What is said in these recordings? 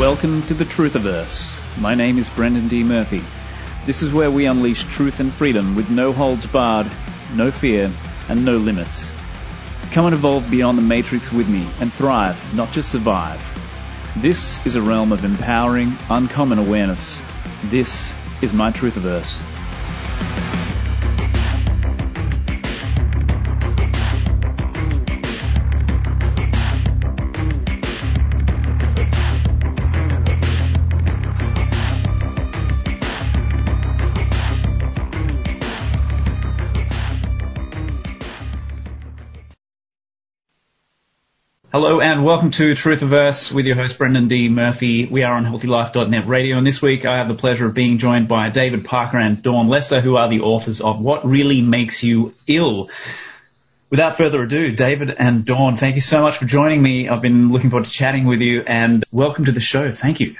Welcome to the Truthiverse. My name is Brendan D. Murphy. This is where we unleash truth and freedom with no holds barred, no fear, and no limits. Come and evolve beyond the matrix with me and thrive, not just survive. This is a realm of empowering, uncommon awareness. This is my Truthiverse. Hello and welcome to Truthiverse with your host Brendan D. Murphy. We are on healthylife.net radio and this week I have the pleasure of being joined by David Parker and Dawn Lester who are the authors of What Really Makes You Ill. Without further ado, David and Dawn, thank you so much for joining me. I've been looking forward to chatting with you and welcome to the show. Thank you.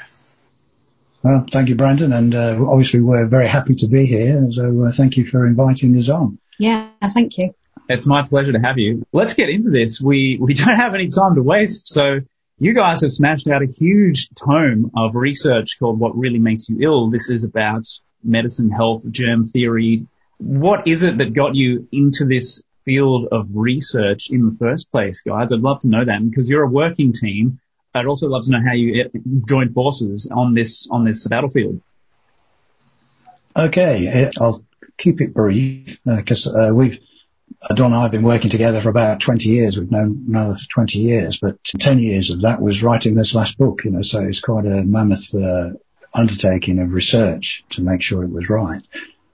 Well, thank you, Brendan, and uh, obviously we're very happy to be here. So uh, thank you for inviting us on. Yeah, thank you. It's my pleasure to have you. Let's get into this. We, we don't have any time to waste. So you guys have smashed out a huge tome of research called What Really Makes You Ill. This is about medicine, health, germ theory. What is it that got you into this field of research in the first place, guys? I'd love to know that because you're a working team. I'd also love to know how you joined forces on this, on this battlefield. Okay. I'll keep it brief because uh, uh, we've Dawn and I have been working together for about 20 years. We've known another 20 years, but 10 years of that was writing this last book, you know, so it's quite a mammoth uh, undertaking of research to make sure it was right.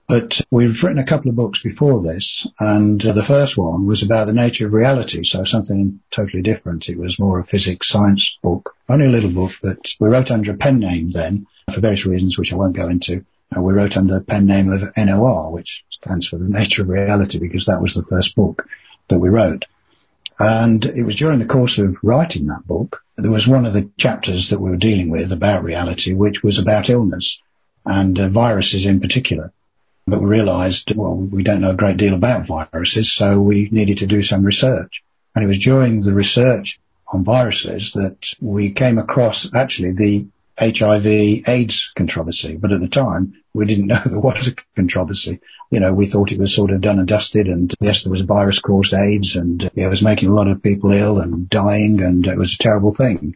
But we've written a couple of books before this, and uh, the first one was about the nature of reality, so something totally different. It was more a physics science book, only a little book, but we wrote under a pen name then for various reasons, which I won't go into. Uh, we wrote under the pen name of NOR, which stands for the nature of reality because that was the first book that we wrote. And it was during the course of writing that book, there was one of the chapters that we were dealing with about reality, which was about illness and uh, viruses in particular. But we realized, well, we don't know a great deal about viruses, so we needed to do some research. And it was during the research on viruses that we came across actually the HIV AIDS controversy, but at the time we didn't know there was a controversy. You know, we thought it was sort of done and dusted and yes, there was a virus caused AIDS and it was making a lot of people ill and dying and it was a terrible thing.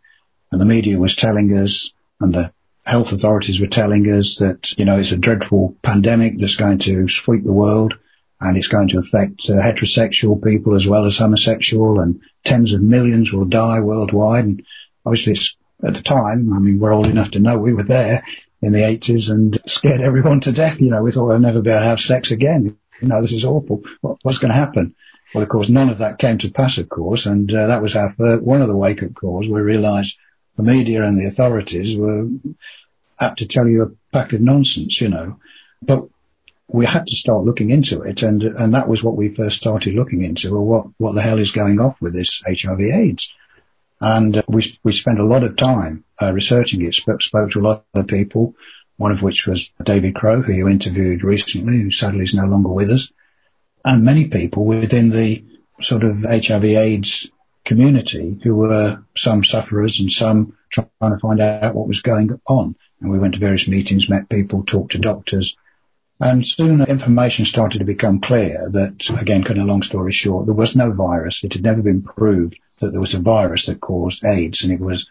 And the media was telling us and the health authorities were telling us that, you know, it's a dreadful pandemic that's going to sweep the world and it's going to affect uh, heterosexual people as well as homosexual and tens of millions will die worldwide. And obviously it's at the time, I mean, we're old enough to know we were there in the 80s and scared everyone to death. You know, we thought I'll never be able to have sex again. You know, this is awful. What, what's going to happen? Well, of course, none of that came to pass, of course, and uh, that was our first, one of the wake-up calls. We realised the media and the authorities were apt to tell you a pack of nonsense, you know. But we had to start looking into it, and and that was what we first started looking into. Well, what what the hell is going off with this HIV/AIDS? And uh, we, we spent a lot of time uh, researching it, spoke, spoke to a lot of people, one of which was David Crowe, who you interviewed recently, who sadly is no longer with us, and many people within the sort of HIV AIDS community who were some sufferers and some trying to find out what was going on. And we went to various meetings, met people, talked to doctors, and soon information started to become clear that, again, cutting a long story short, there was no virus. It had never been proved that there was a virus that caused AIDS. And it was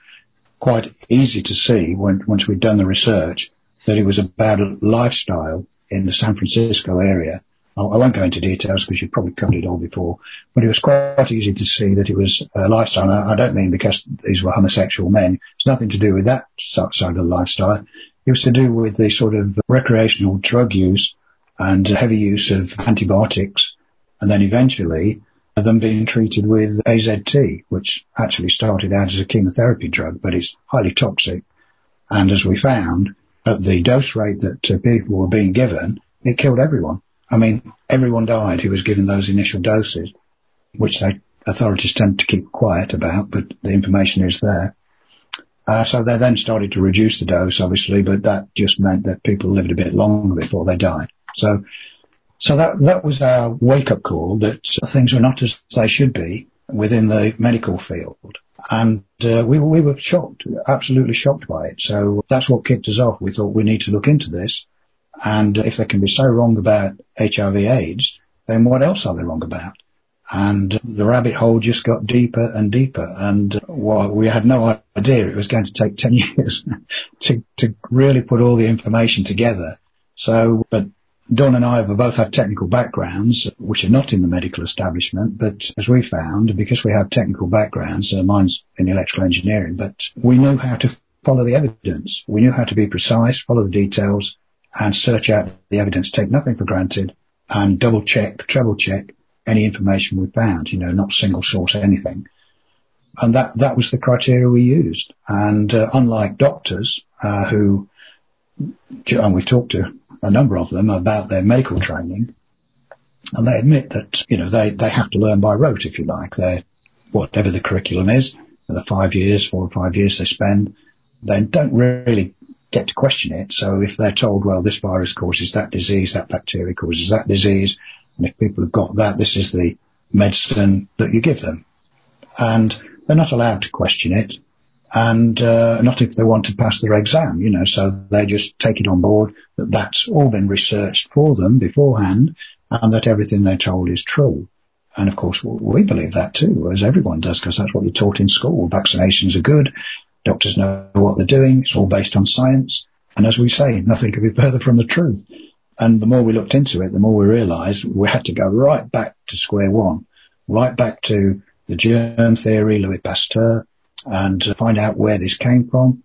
quite easy to see when, once we'd done the research that it was about a lifestyle in the San Francisco area. I won't go into details because you've probably covered it all before, but it was quite easy to see that it was a lifestyle. I don't mean because these were homosexual men. It's nothing to do with that side of the lifestyle. It was to do with the sort of recreational drug use and heavy use of antibiotics and then eventually them being treated with AZT, which actually started out as a chemotherapy drug, but it's highly toxic. And as we found, at the dose rate that uh, people were being given, it killed everyone. I mean, everyone died who was given those initial doses, which they authorities tend to keep quiet about, but the information is there. Uh, so they then started to reduce the dose, obviously, but that just meant that people lived a bit longer before they died. So so that, that was our wake up call that things were not as they should be within the medical field. And uh, we, we were shocked, absolutely shocked by it. So that's what kicked us off. We thought we need to look into this. And if they can be so wrong about HIV AIDS, then what else are they wrong about? And the rabbit hole just got deeper and deeper. And we had no idea it was going to take 10 years to, to really put all the information together. So, but Dawn and I have both had technical backgrounds, which are not in the medical establishment, but as we found, because we have technical backgrounds, uh, mine's in electrical engineering, but we knew how to follow the evidence. We knew how to be precise, follow the details, and search out the evidence, take nothing for granted, and double check, treble check any information we found, you know, not single source anything. And that, that was the criteria we used. And uh, unlike doctors, uh, who, and we've talked to a number of them about their medical training, and they admit that you know they they have to learn by rote, if you like. They whatever the curriculum is, the five years, four or five years they spend, they don't really get to question it. So if they're told, well, this virus causes that disease, that bacteria causes that disease, and if people have got that, this is the medicine that you give them. And they're not allowed to question it and uh, not if they want to pass their exam, you know. So they just take it on board that that's all been researched for them beforehand, and that everything they're told is true. And of course, we believe that too, as everyone does, because that's what you're taught in school. Vaccinations are good. Doctors know what they're doing. It's all based on science. And as we say, nothing could be further from the truth. And the more we looked into it, the more we realized we had to go right back to square one, right back to the germ theory, Louis Pasteur, and find out where this came from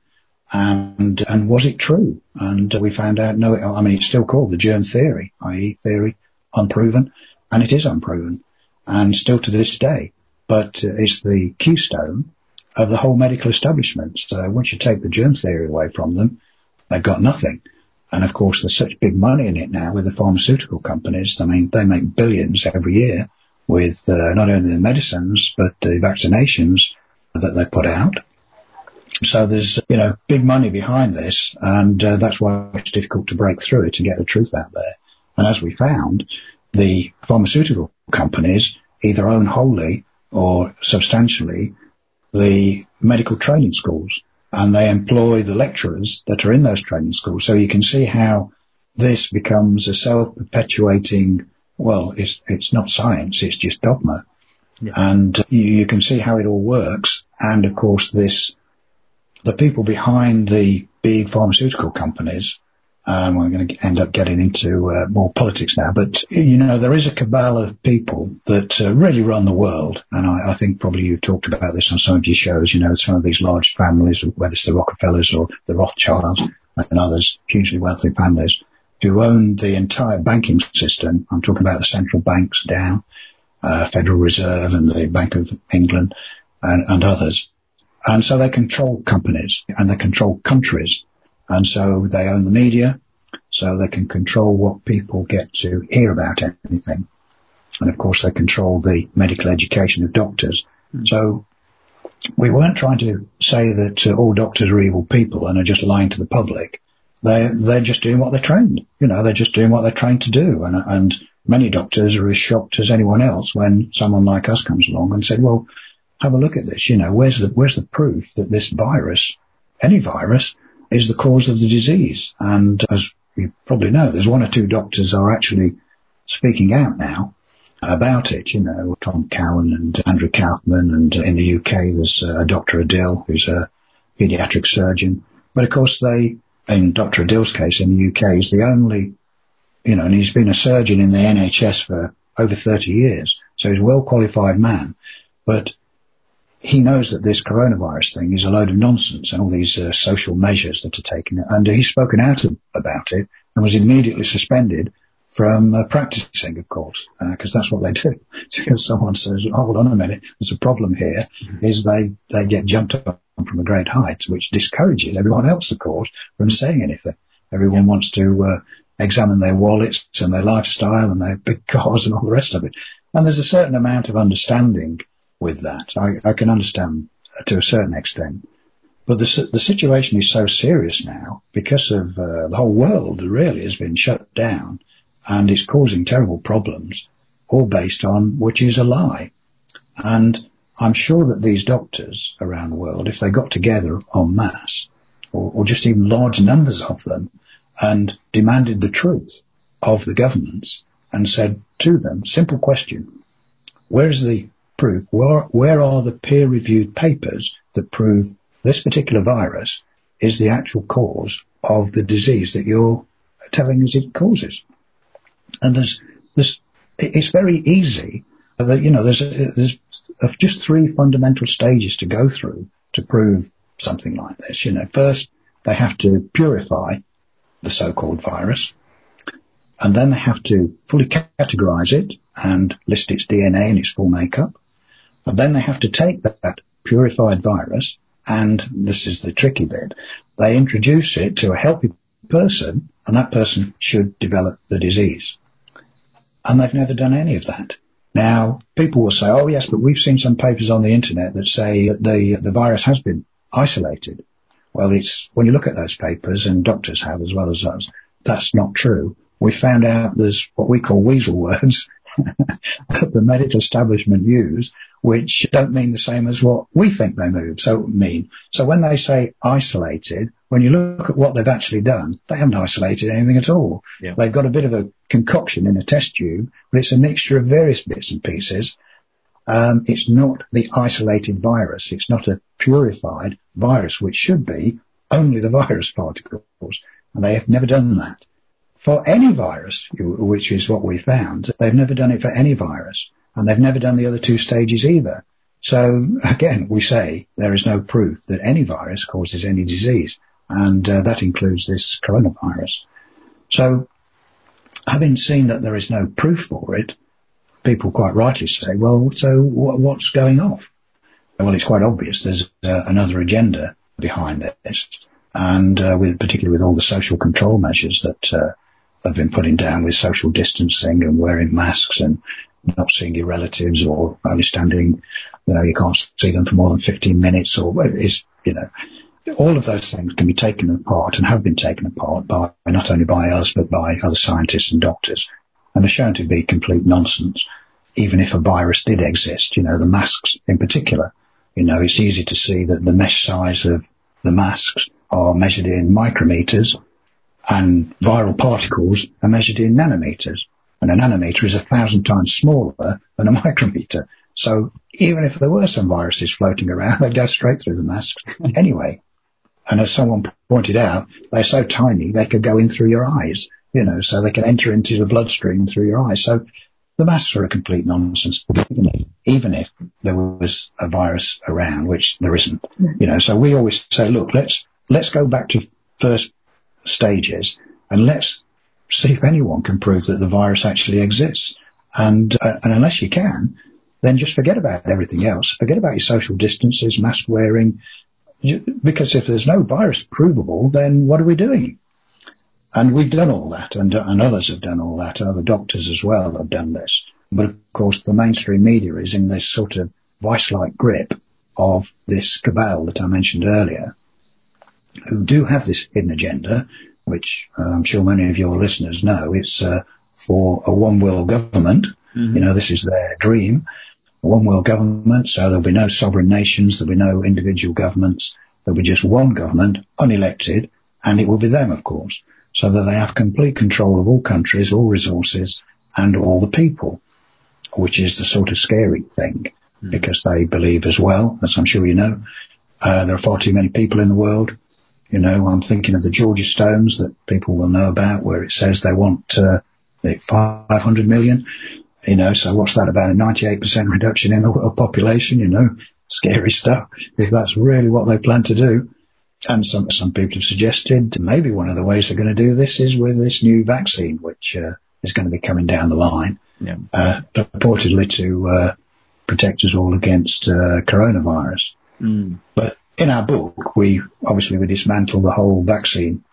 and and was it true? And we found out no. I mean, it's still called the germ theory, i.e., theory unproven, and it is unproven, and still to this day. But it's the keystone of the whole medical establishment. So once you take the germ theory away from them, they've got nothing. And of course, there's such big money in it now with the pharmaceutical companies. I mean, they make billions every year with uh, not only the medicines but the vaccinations that they put out. So there's, you know, big money behind this and uh, that's why it's difficult to break through it and get the truth out there. And as we found, the pharmaceutical companies either own wholly or substantially the medical training schools and they employ the lecturers that are in those training schools. So you can see how this becomes a self-perpetuating, well, it's, it's not science, it's just dogma. Yeah. And you, you can see how it all works. And of course, this, the people behind the big pharmaceutical companies, um, we're going to end up getting into uh, more politics now, but you know there is a cabal of people that uh, really run the world, and I, I, think probably you've talked about this on some of your shows. You know, some of these large families, whether it's the Rockefellers or the Rothschilds and others, hugely wealthy families, who own the entire banking system. I'm talking about the central banks down uh, Federal Reserve and the Bank of England and, and others. And so they control companies and they control countries. And so they own the media, so they can control what people get to hear about anything. And of course they control the medical education of doctors. Mm. So we weren't trying to say that uh, all doctors are evil people and are just lying to the public. They they're just doing what they're trained. You know, they're just doing what they're trained to do. And and many doctors are as shocked as anyone else when someone like us comes along and said, well, have a look at this. You know, where's the, where's the proof that this virus, any virus, is the cause of the disease? And as you probably know, there's one or two doctors are actually speaking out now about it. You know, Tom Cowan and Andrew Kaufman, and in the UK there's uh, Dr. Adil, who's a pediatric surgeon. But of course, they, in Dr. Adil's case in the UK, is the only you know, and he's been a surgeon in the NHS for over 30 years. So he's a well qualified man, but he knows that this coronavirus thing is a load of nonsense and all these uh, social measures that are taken. And he's spoken out about it and was immediately suspended from uh, practicing, of course, because uh, that's what they do. because someone says, hold on a minute, there's a problem here, mm-hmm. is they, they get jumped up from a great height, which discourages everyone else, of course, from saying anything. Everyone yeah. wants to uh, examine their wallets and their lifestyle and their big cars and all the rest of it. And there's a certain amount of understanding with that. I, I can understand to a certain extent. But the, the situation is so serious now because of uh, the whole world really has been shut down and it's causing terrible problems, all based on which is a lie. And I'm sure that these doctors around the world, if they got together en masse, or, or just even large numbers of them, and demanded the truth of the governments and said to them, simple question, where is the proof? Where, where are the peer-reviewed papers that prove this particular virus is the actual cause of the disease that you're telling us it causes? And there's, there's, it's very easy that, you know, there's, there's just three fundamental stages to go through to prove something like this. You know, first they have to purify the so-called virus. And then they have to fully categorize it and list its DNA and its full makeup. And then they have to take that, that purified virus and this is the tricky bit. They introduce it to a healthy person and that person should develop the disease. And they've never done any of that. Now, people will say, oh yes, but we've seen some papers on the internet that say that the, the virus has been isolated. Well, it's, when you look at those papers, and doctors have as well as us, that's not true. We found out there's what we call weasel words that the medical establishment use, which don't mean the same as what we think they move, so mean. So when they say isolated, when you look at what they've actually done, they haven't isolated anything at all. Yeah. They've got a bit of a concoction in a test tube, but it's a mixture of various bits and pieces. Um, it's not the isolated virus. It's not a purified virus, which should be only the virus particles. And they have never done that. For any virus, which is what we found, they've never done it for any virus. And they've never done the other two stages either. So again, we say there is no proof that any virus causes any disease. And uh, that includes this coronavirus. So having seen that there is no proof for it, people quite rightly say, well, so what's going off? Well, it's quite obvious. There's uh, another agenda behind this, and uh, with particularly with all the social control measures that uh, have been putting down with social distancing and wearing masks and not seeing your relatives or only standing, you know, you can't see them for more than 15 minutes or is, you know, all of those things can be taken apart and have been taken apart by not only by us but by other scientists and doctors and are shown to be complete nonsense. Even if a virus did exist, you know, the masks in particular, you know, it's easy to see that the mesh size of the masks are measured in micrometers and viral particles are measured in nanometers. And a nanometer is a thousand times smaller than a micrometer. So even if there were some viruses floating around, they'd go straight through the mask anyway. And as someone pointed out, they're so tiny they could go in through your eyes you know, so they can enter into the bloodstream through your eyes. So the masks are a complete nonsense, even if, even if there was a virus around, which there isn't, mm. you know, so we always say, look, let's, let's go back to first stages and let's see if anyone can prove that the virus actually exists. And, uh, and unless you can, then just forget about everything else. Forget about your social distances, mask wearing, because if there's no virus provable, then what are we doing? And we've done all that, and, and others have done all that. Other doctors as well have done this. But of course, the mainstream media is in this sort of vice-like grip of this cabal that I mentioned earlier, who do have this hidden agenda, which uh, I'm sure many of your listeners know. It's uh, for a one world government. Mm-hmm. You know, this is their dream. A one world government, so there'll be no sovereign nations, there'll be no individual governments, there'll be just one government, unelected, and it will be them, of course so that they have complete control of all countries, all resources, and all the people, which is the sort of scary thing mm. because they believe as well, as I'm sure you know, uh, there are far too many people in the world. You know, I'm thinking of the Georgia Stones that people will know about where it says they want, uh, 500 million, you know, so what's that about a 98% reduction in the population, you know, scary stuff. If that's really what they plan to do, and some, some people have suggested maybe one of the ways they're going to do this is with this new vaccine, which uh, is going to be coming down the line, Yeah. uh, purportedly to uh, protect us all against uh, coronavirus. Mm. But in our book, we obviously we dismantle the whole vaccine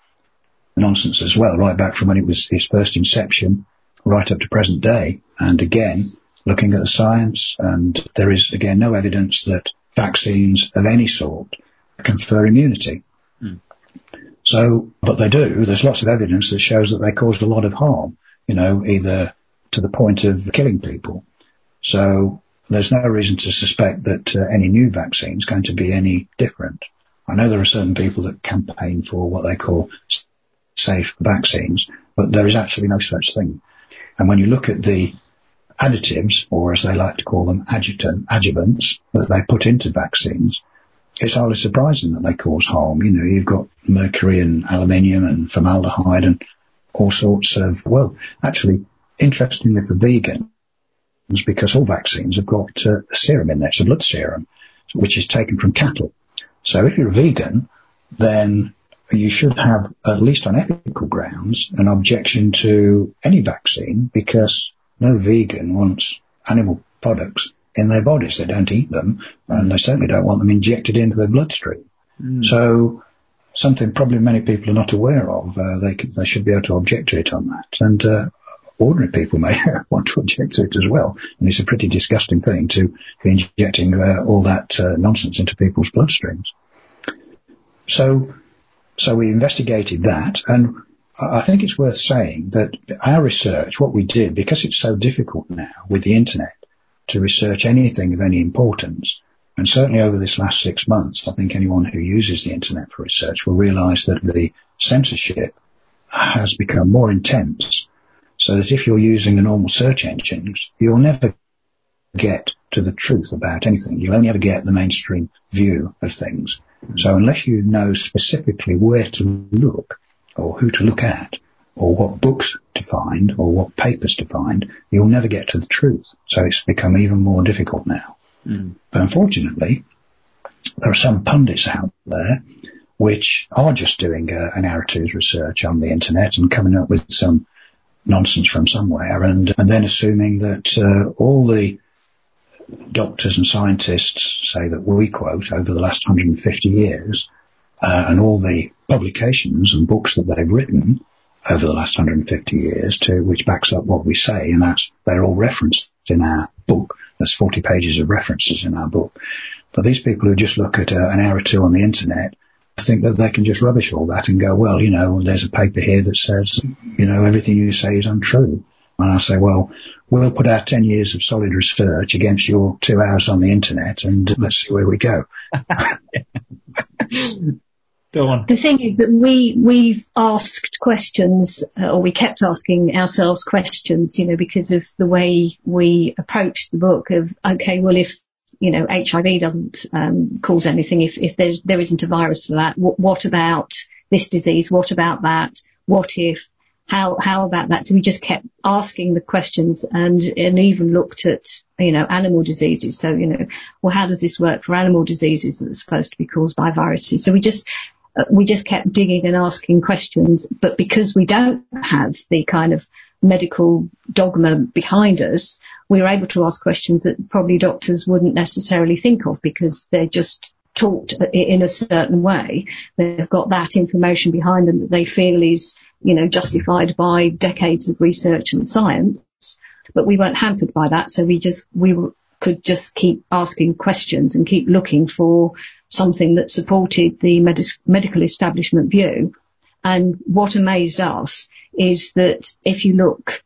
nonsense as well, right back from when it was its first inception, right up to present day. And again, looking at the science, and there is again no evidence that vaccines of any sort confer immunity. Mm. So, but they do. There's lots of evidence that shows that they caused a lot of harm. You know, either to the point of killing people. So there's no reason to suspect that uh, any new vaccine is going to be any different. I know there are certain people that campaign for what they call safe vaccines, but there is actually no such thing. And when you look at the additives, or as they like to call them, adjutant, adjuvants that they put into vaccines, it's hardly surprising that they cause harm. You know, you've got mercury and aluminium and formaldehyde and all sorts of, well, actually, interestingly for vegans, because all vaccines have got uh, a serum in there, so blood serum, which is taken from cattle. So if you're a vegan, then you should have, at least on ethical grounds, an objection to any vaccine because no vegan wants animal products in their bodies. They don't eat them and they certainly don't want them injected into their bloodstream. Mm. So something probably many people are not aware of. Uh, they they should be able to object to it on that. And uh, ordinary people may want to object to it as well. And it's a pretty disgusting thing to be injecting uh, all that uh, nonsense into people's bloodstreams. So, so we investigated that, and I think it's worth saying that our research, what we did, because it's so difficult now with the internet to research anything of any importance, and certainly over this last six months, I think anyone who uses the internet for research will realise that the censorship has become more intense. So that if you're using the normal search engines, you'll never get to the truth about anything. You'll only ever get the mainstream view of things. So unless you know specifically where to look or who to look at or what books to find or what papers to find, you'll never get to the truth. So it's become even more difficult now. Mm. But unfortunately, there are some pundits out there which are just doing uh, an hour or two's research on the internet and coming up with some nonsense from somewhere and, and then assuming that uh, all the doctors and scientists say that we quote over the last 150 years uh, and all the publications and books that they've written over the last 150 years to which backs up what we say and that's they're all referenced in our book. There's 40 pages of references in our book. But these people who just look at uh, an hour or two on the internet think that they can just rubbish all that and go well you know there's a paper here that says you know everything you say is untrue and I say well we'll put our 10 years of solid research against your two hours on the internet and let's see where we go Go on. The thing is that we we've asked questions, uh, or we kept asking ourselves questions, you know, because of the way we approached the book. Of okay, well, if you know HIV doesn't um, cause anything, if if there's there isn't a virus for that, what, what about this disease? What about that? What if? How how about that? So we just kept asking the questions and and even looked at you know animal diseases. So you know, well, how does this work for animal diseases that are supposed to be caused by viruses? So we just uh, we just kept digging and asking questions, but because we don't have the kind of medical dogma behind us, we were able to ask questions that probably doctors wouldn't necessarily think of because they're just taught in a certain way. They've got that information behind them that they feel is, you know, justified by decades of research and science. But we weren't hampered by that, so we just we could just keep asking questions and keep looking for something that supported the medis- medical establishment view. And what amazed us is that if you look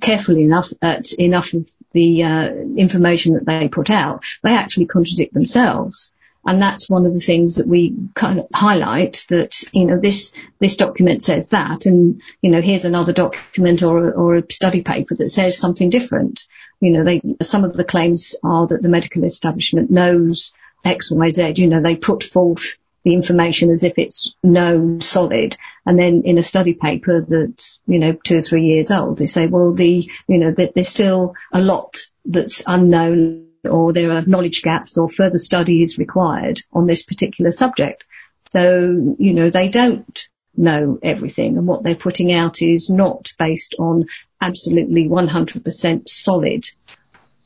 carefully enough at enough of the uh, information that they put out, they actually contradict themselves. And that's one of the things that we kind of highlight that, you know, this, this document says that and, you know, here's another document or, or a study paper that says something different. You know, they, some of the claims are that the medical establishment knows X, Y, Z. You know, they put forth the information as if it's known solid. And then in a study paper that's, you know, two or three years old, they say, well, the, you know, that there's still a lot that's unknown or there are knowledge gaps or further study is required on this particular subject. So, you know, they don't know everything and what they're putting out is not based on absolutely 100% solid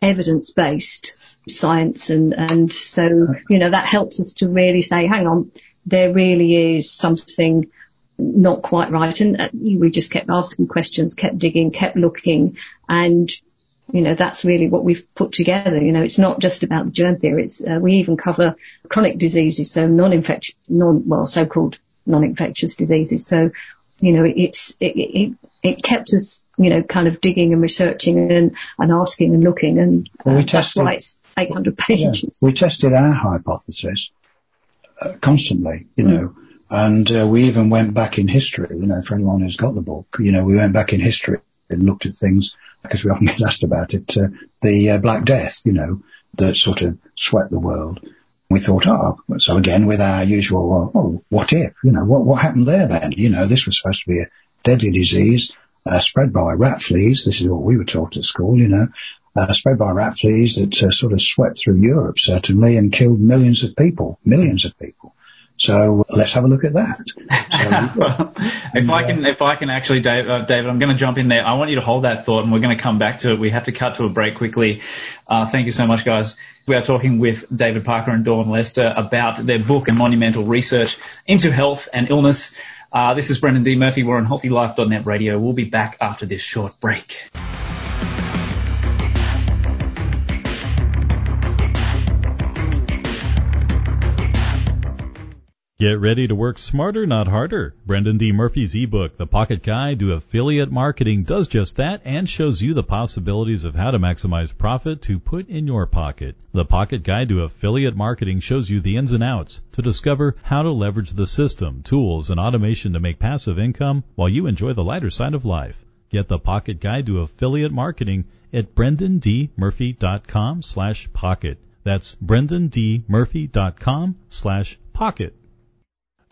evidence based science and, and so, you know, that helps us to really say, hang on, there really is something not quite right. And uh, we just kept asking questions, kept digging, kept looking and you know, that's really what we've put together. You know, it's not just about the germ theory. It's, uh, we even cover chronic diseases, so non-infectious, non, well, so-called non-infectious diseases. So, you know, it's, it, it, it kept us, you know, kind of digging and researching and, and asking and looking and well, we uh, tested, that's why it's 800 pages. Yeah, we tested our hypothesis uh, constantly, you mm. know, and uh, we even went back in history, you know, for anyone who's got the book, you know, we went back in history and looked at things because we often get asked about it, uh, the uh, Black Death, you know, that sort of swept the world. We thought, oh, so again with our usual, well, oh, what if, you know, what, what happened there then? You know, this was supposed to be a deadly disease, uh, spread by rat fleas. This is what we were taught at school, you know, uh, spread by rat fleas that uh, sort of swept through Europe certainly and killed millions of people, millions of people. So let's have a look at that. So, well, if I can, if I can actually, Dave, uh, David, I'm going to jump in there. I want you to hold that thought, and we're going to come back to it. We have to cut to a break quickly. Uh, thank you so much, guys. We are talking with David Parker and Dawn Lester about their book and monumental research into health and illness. Uh, this is Brendan D. Murphy. We're on HealthyLife.net radio. We'll be back after this short break. Get ready to work smarter, not harder. Brendan D. Murphy's ebook, The Pocket Guide to Affiliate Marketing, does just that and shows you the possibilities of how to maximize profit to put in your pocket. The Pocket Guide to Affiliate Marketing shows you the ins and outs to discover how to leverage the system, tools, and automation to make passive income while you enjoy the lighter side of life. Get the Pocket Guide to Affiliate Marketing at brendandmurphy.com slash pocket. That's brendandmurphy.com slash pocket.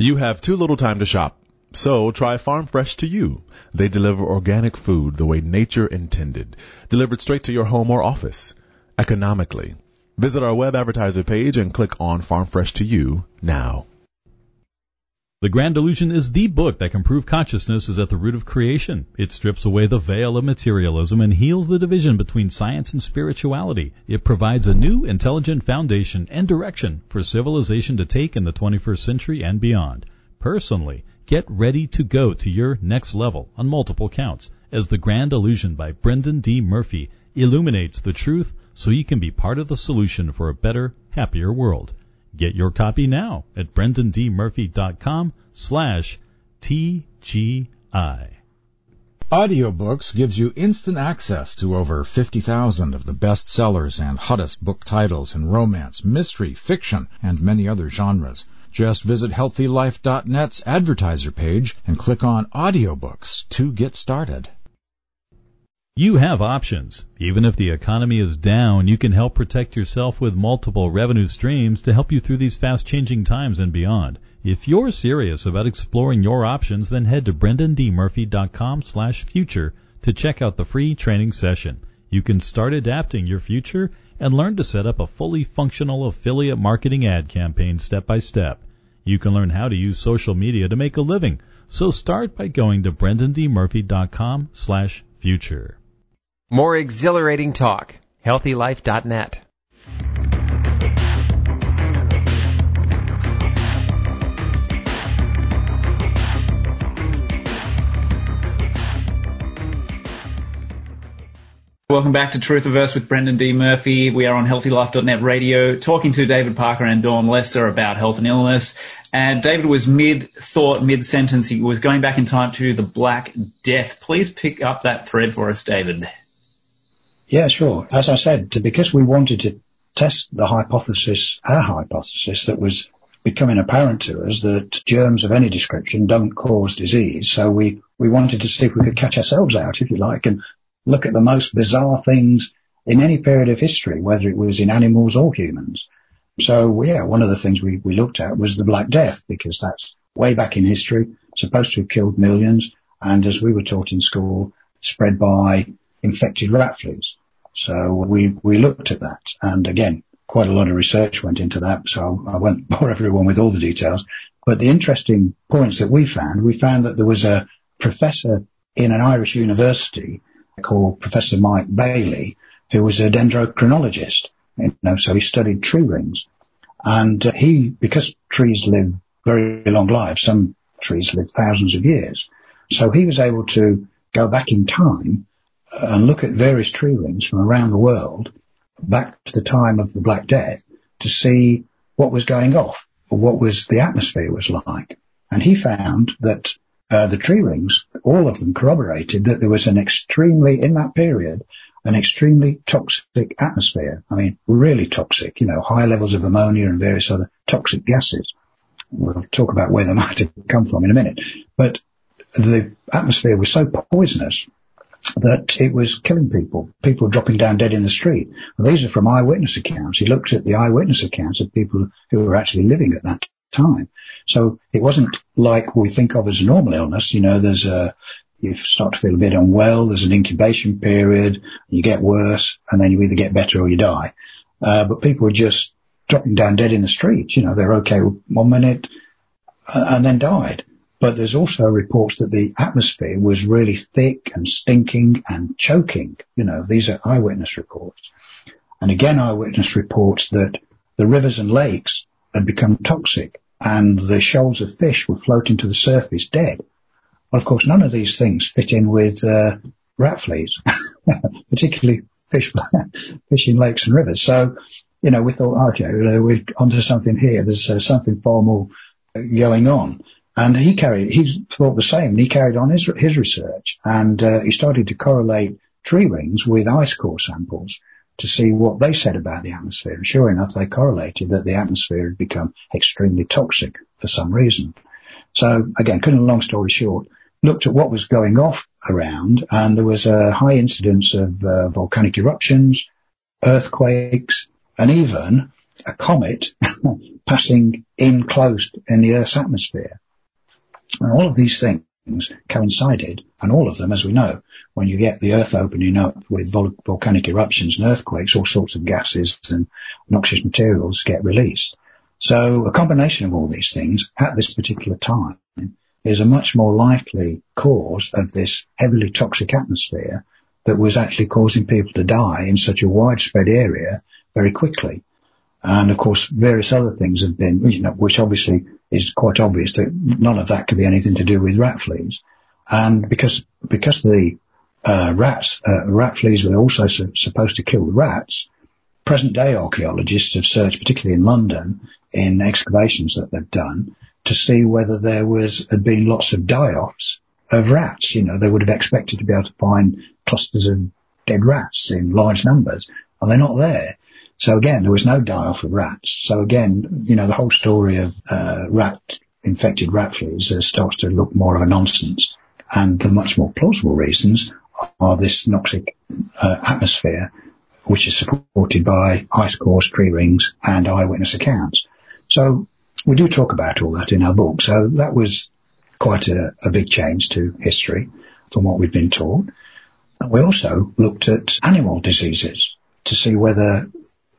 You have too little time to shop. So try Farm Fresh to you. They deliver organic food the way nature intended, delivered straight to your home or office, economically. Visit our web advertiser page and click on Farm Fresh to you now. The Grand Illusion is the book that can prove consciousness is at the root of creation. It strips away the veil of materialism and heals the division between science and spirituality. It provides a new, intelligent foundation and direction for civilization to take in the 21st century and beyond. Personally, get ready to go to your next level on multiple counts as The Grand Illusion by Brendan D. Murphy illuminates the truth so you can be part of the solution for a better, happier world. Get your copy now at brendandmurphy.com slash TGI. Audiobooks gives you instant access to over 50,000 of the best sellers and hottest book titles in romance, mystery, fiction, and many other genres. Just visit healthylife.net's advertiser page and click on audiobooks to get started. You have options. Even if the economy is down, you can help protect yourself with multiple revenue streams to help you through these fast changing times and beyond. If you're serious about exploring your options, then head to brendandmurphy.com slash future to check out the free training session. You can start adapting your future and learn to set up a fully functional affiliate marketing ad campaign step by step. You can learn how to use social media to make a living. So start by going to brendandmurphy.com slash future. More exhilarating talk. HealthyLife.net. Welcome back to Truthiverse with Brendan D. Murphy. We are on HealthyLife.net radio talking to David Parker and Dawn Lester about health and illness. And David was mid thought, mid sentence. He was going back in time to the Black Death. Please pick up that thread for us, David. Yeah, sure. As I said, because we wanted to test the hypothesis, our hypothesis that was becoming apparent to us that germs of any description don't cause disease. So we, we wanted to see if we could catch ourselves out, if you like, and look at the most bizarre things in any period of history, whether it was in animals or humans. So yeah, one of the things we, we looked at was the Black Death because that's way back in history, supposed to have killed millions. And as we were taught in school, spread by infected rat fleas. So we, we looked at that. And again, quite a lot of research went into that. So I won't bore everyone with all the details, But the interesting points that we found, we found that there was a professor in an Irish university called Professor Mike Baillie, who was a dendrochronologist. You know, so he studied tree rings. And uh, he, because trees live very long lives, some trees live thousands of years. So he was able to go back in time and look at various tree rings from around the world back to the time of the Black Death to see what was going off or what was the atmosphere was like. And he found that uh, the tree rings, all of them corroborated that there was an extremely, in that period, an extremely toxic atmosphere. I mean, really toxic, you know, high levels of ammonia and various other toxic gases. We'll talk about where they might have come from in a minute. But the atmosphere was so poisonous that it was killing people, people dropping down dead in the street. Well, these are from eyewitness accounts. He looked at the eyewitness accounts of people who were actually living at that time. So it wasn't like we think of as normal illness. You know, there's a, you start to feel a bit unwell, there's an incubation period, you get worse, and then you either get better or you die. Uh, but people were just dropping down dead in the street. You know, they're okay one minute uh, and then died. But there's also reports that the atmosphere was really thick and stinking and choking. You know, these are eyewitness reports. And again, eyewitness reports that the rivers and lakes had become toxic and the shoals of fish were floating to the surface dead. Well, of course, none of these things fit in with uh, rat fleas, particularly fish, fish in lakes and rivers. So, you know, we thought, okay, we're onto something here. There's uh, something far more going on. And he carried, he thought the same. He carried on his, his research and uh, he started to correlate tree rings with ice core samples to see what they said about the atmosphere. And sure enough, they correlated that the atmosphere had become extremely toxic for some reason. So again, cutting a long story short, looked at what was going off around and there was a high incidence of uh, volcanic eruptions, earthquakes, and even a comet passing in close in the Earth's atmosphere. And all of these things coincided, and all of them, as we know, when you get the Earth opening up with vol- volcanic eruptions and earthquakes, all sorts of gases and noxious materials get released. So a combination of all these things at this particular time is a much more likely cause of this heavily toxic atmosphere that was actually causing people to die in such a widespread area very quickly. And of course, various other things have been, you know, which obviously is quite obvious that none of that could be anything to do with rat fleas. And because, because the, uh, rats, uh, rat fleas were also su- supposed to kill the rats, present day archaeologists have searched, particularly in London, in excavations that they've done to see whether there was, had been lots of die-offs of rats. You know, they would have expected to be able to find clusters of dead rats in large numbers and they're not there. So again, there was no die-off of rats. So again, you know, the whole story of uh, rat infected rat fleas uh, starts to look more of a nonsense. And the much more plausible reasons are this noxic uh, atmosphere, which is supported by ice cores, tree rings, and eyewitness accounts. So we do talk about all that in our book. So that was quite a, a big change to history from what we've been taught. We also looked at animal diseases to see whether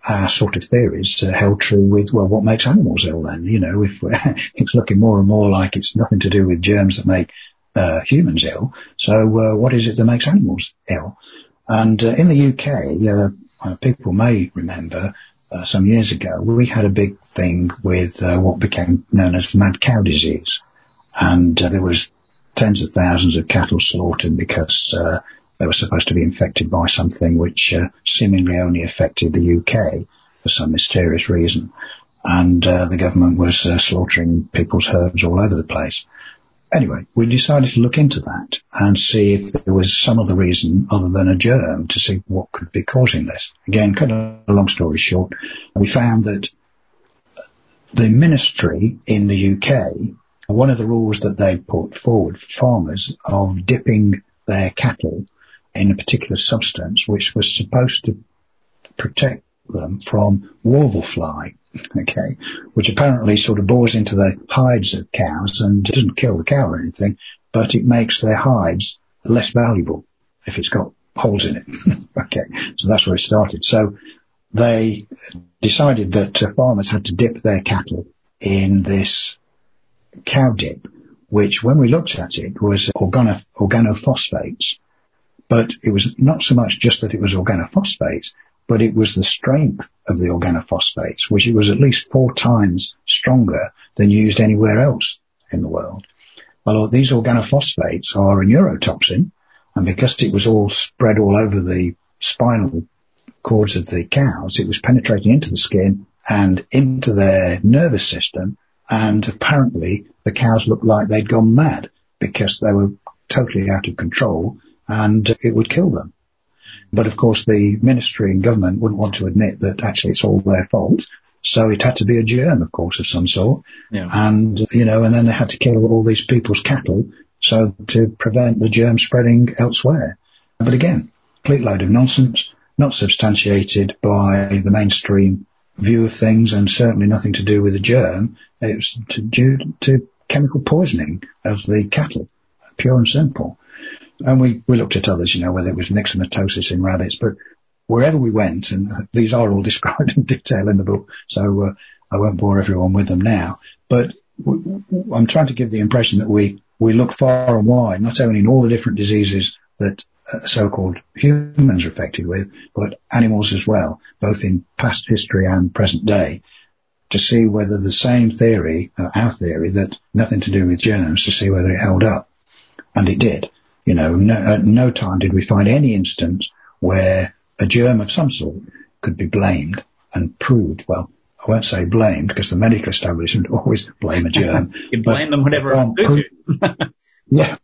our sort of theories uh, held true with, well, what makes animals ill then? You know, if it's looking more and more like it's nothing to do with germs that make uh, humans ill. So uh, what is it that makes animals ill? And uh, in the UK, uh, uh, people may remember some years ago, we had a big thing with what became known as mad cow disease. And there was tens of thousands of cattle slaughtered because they were supposed to be infected by something which uh, seemingly only affected the UK for some mysterious reason. And uh, the government was uh, slaughtering people's herds all over the place. Anyway, we decided to look into that and see if there was some other reason other than a germ to see what could be causing this. Again, cut a long story short, we found that the ministry in the UK, one of the rules that they put forward for farmers of dipping their cattle in a particular substance which was supposed to protect them from warble fly, okay, which apparently sort of bores into the hides of cows and doesn't kill the cow or anything, but it makes their hides less valuable if it's got holes in it. okay, so that's where it started. So they decided that uh, farmers had to dip their cattle in this cow dip, which when we looked at it was organo, organophosphates. But it was not so much just that it was organophosphates, but it was the strength of the organophosphates, which it was at least four times stronger than used anywhere else in the world. Well, these organophosphates are a neurotoxin, and because it was all spread all over the spinal cords of the cows, it was penetrating into the skin and into their nervous system, and apparently the cows looked like they'd gone mad because they were totally out of control and it would kill them. But of course the ministry and government wouldn't want to admit that actually it's all their fault. So it had to be a germ, of course, of some sort. Yeah. And, you know, and then they had to kill all these people's cattle so to prevent the germ spreading elsewhere. But again, complete load of nonsense, not substantiated by the mainstream view of things and certainly nothing to do with the germ. It was to, due to chemical poisoning of the cattle, pure and simple. And we, we looked at others, you know, whether it was myxomatosis in rabbits, but wherever we went, and these are all described in detail in the book, so uh, I won't bore everyone with them now, but I'm trying to give the impression that we, we look far and wide, not only in all the different diseases that uh, so-called humans are affected with, but animals as well, both in past history and present day, to see whether the same theory, uh, our theory, that nothing to do with germs, to see whether it held up. And it did. You know, no, at no time did we find any instance where a germ of some sort could be blamed and proved. Well, I won't say blamed because the medical establishment always blame a germ. you blame them whenever it you. yeah.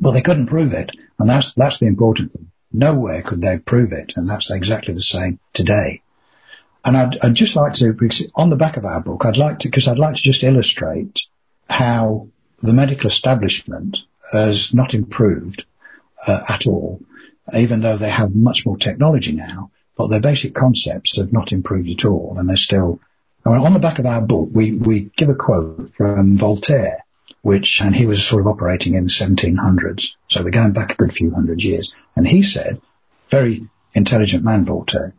Well, they couldn't prove it. And that's, that's the important thing. Nowhere could they prove it. And that's exactly the same today. And I'd, I'd just like to, on the back of our book, I'd like to, because I'd like to just illustrate how the medical establishment has not improved uh, at all, even though they have much more technology now. But their basic concepts have not improved at all, and they're still. On the back of our book, we we give a quote from Voltaire, which and he was sort of operating in the 1700s, so we're going back a good few hundred years, and he said, very intelligent man, Voltaire.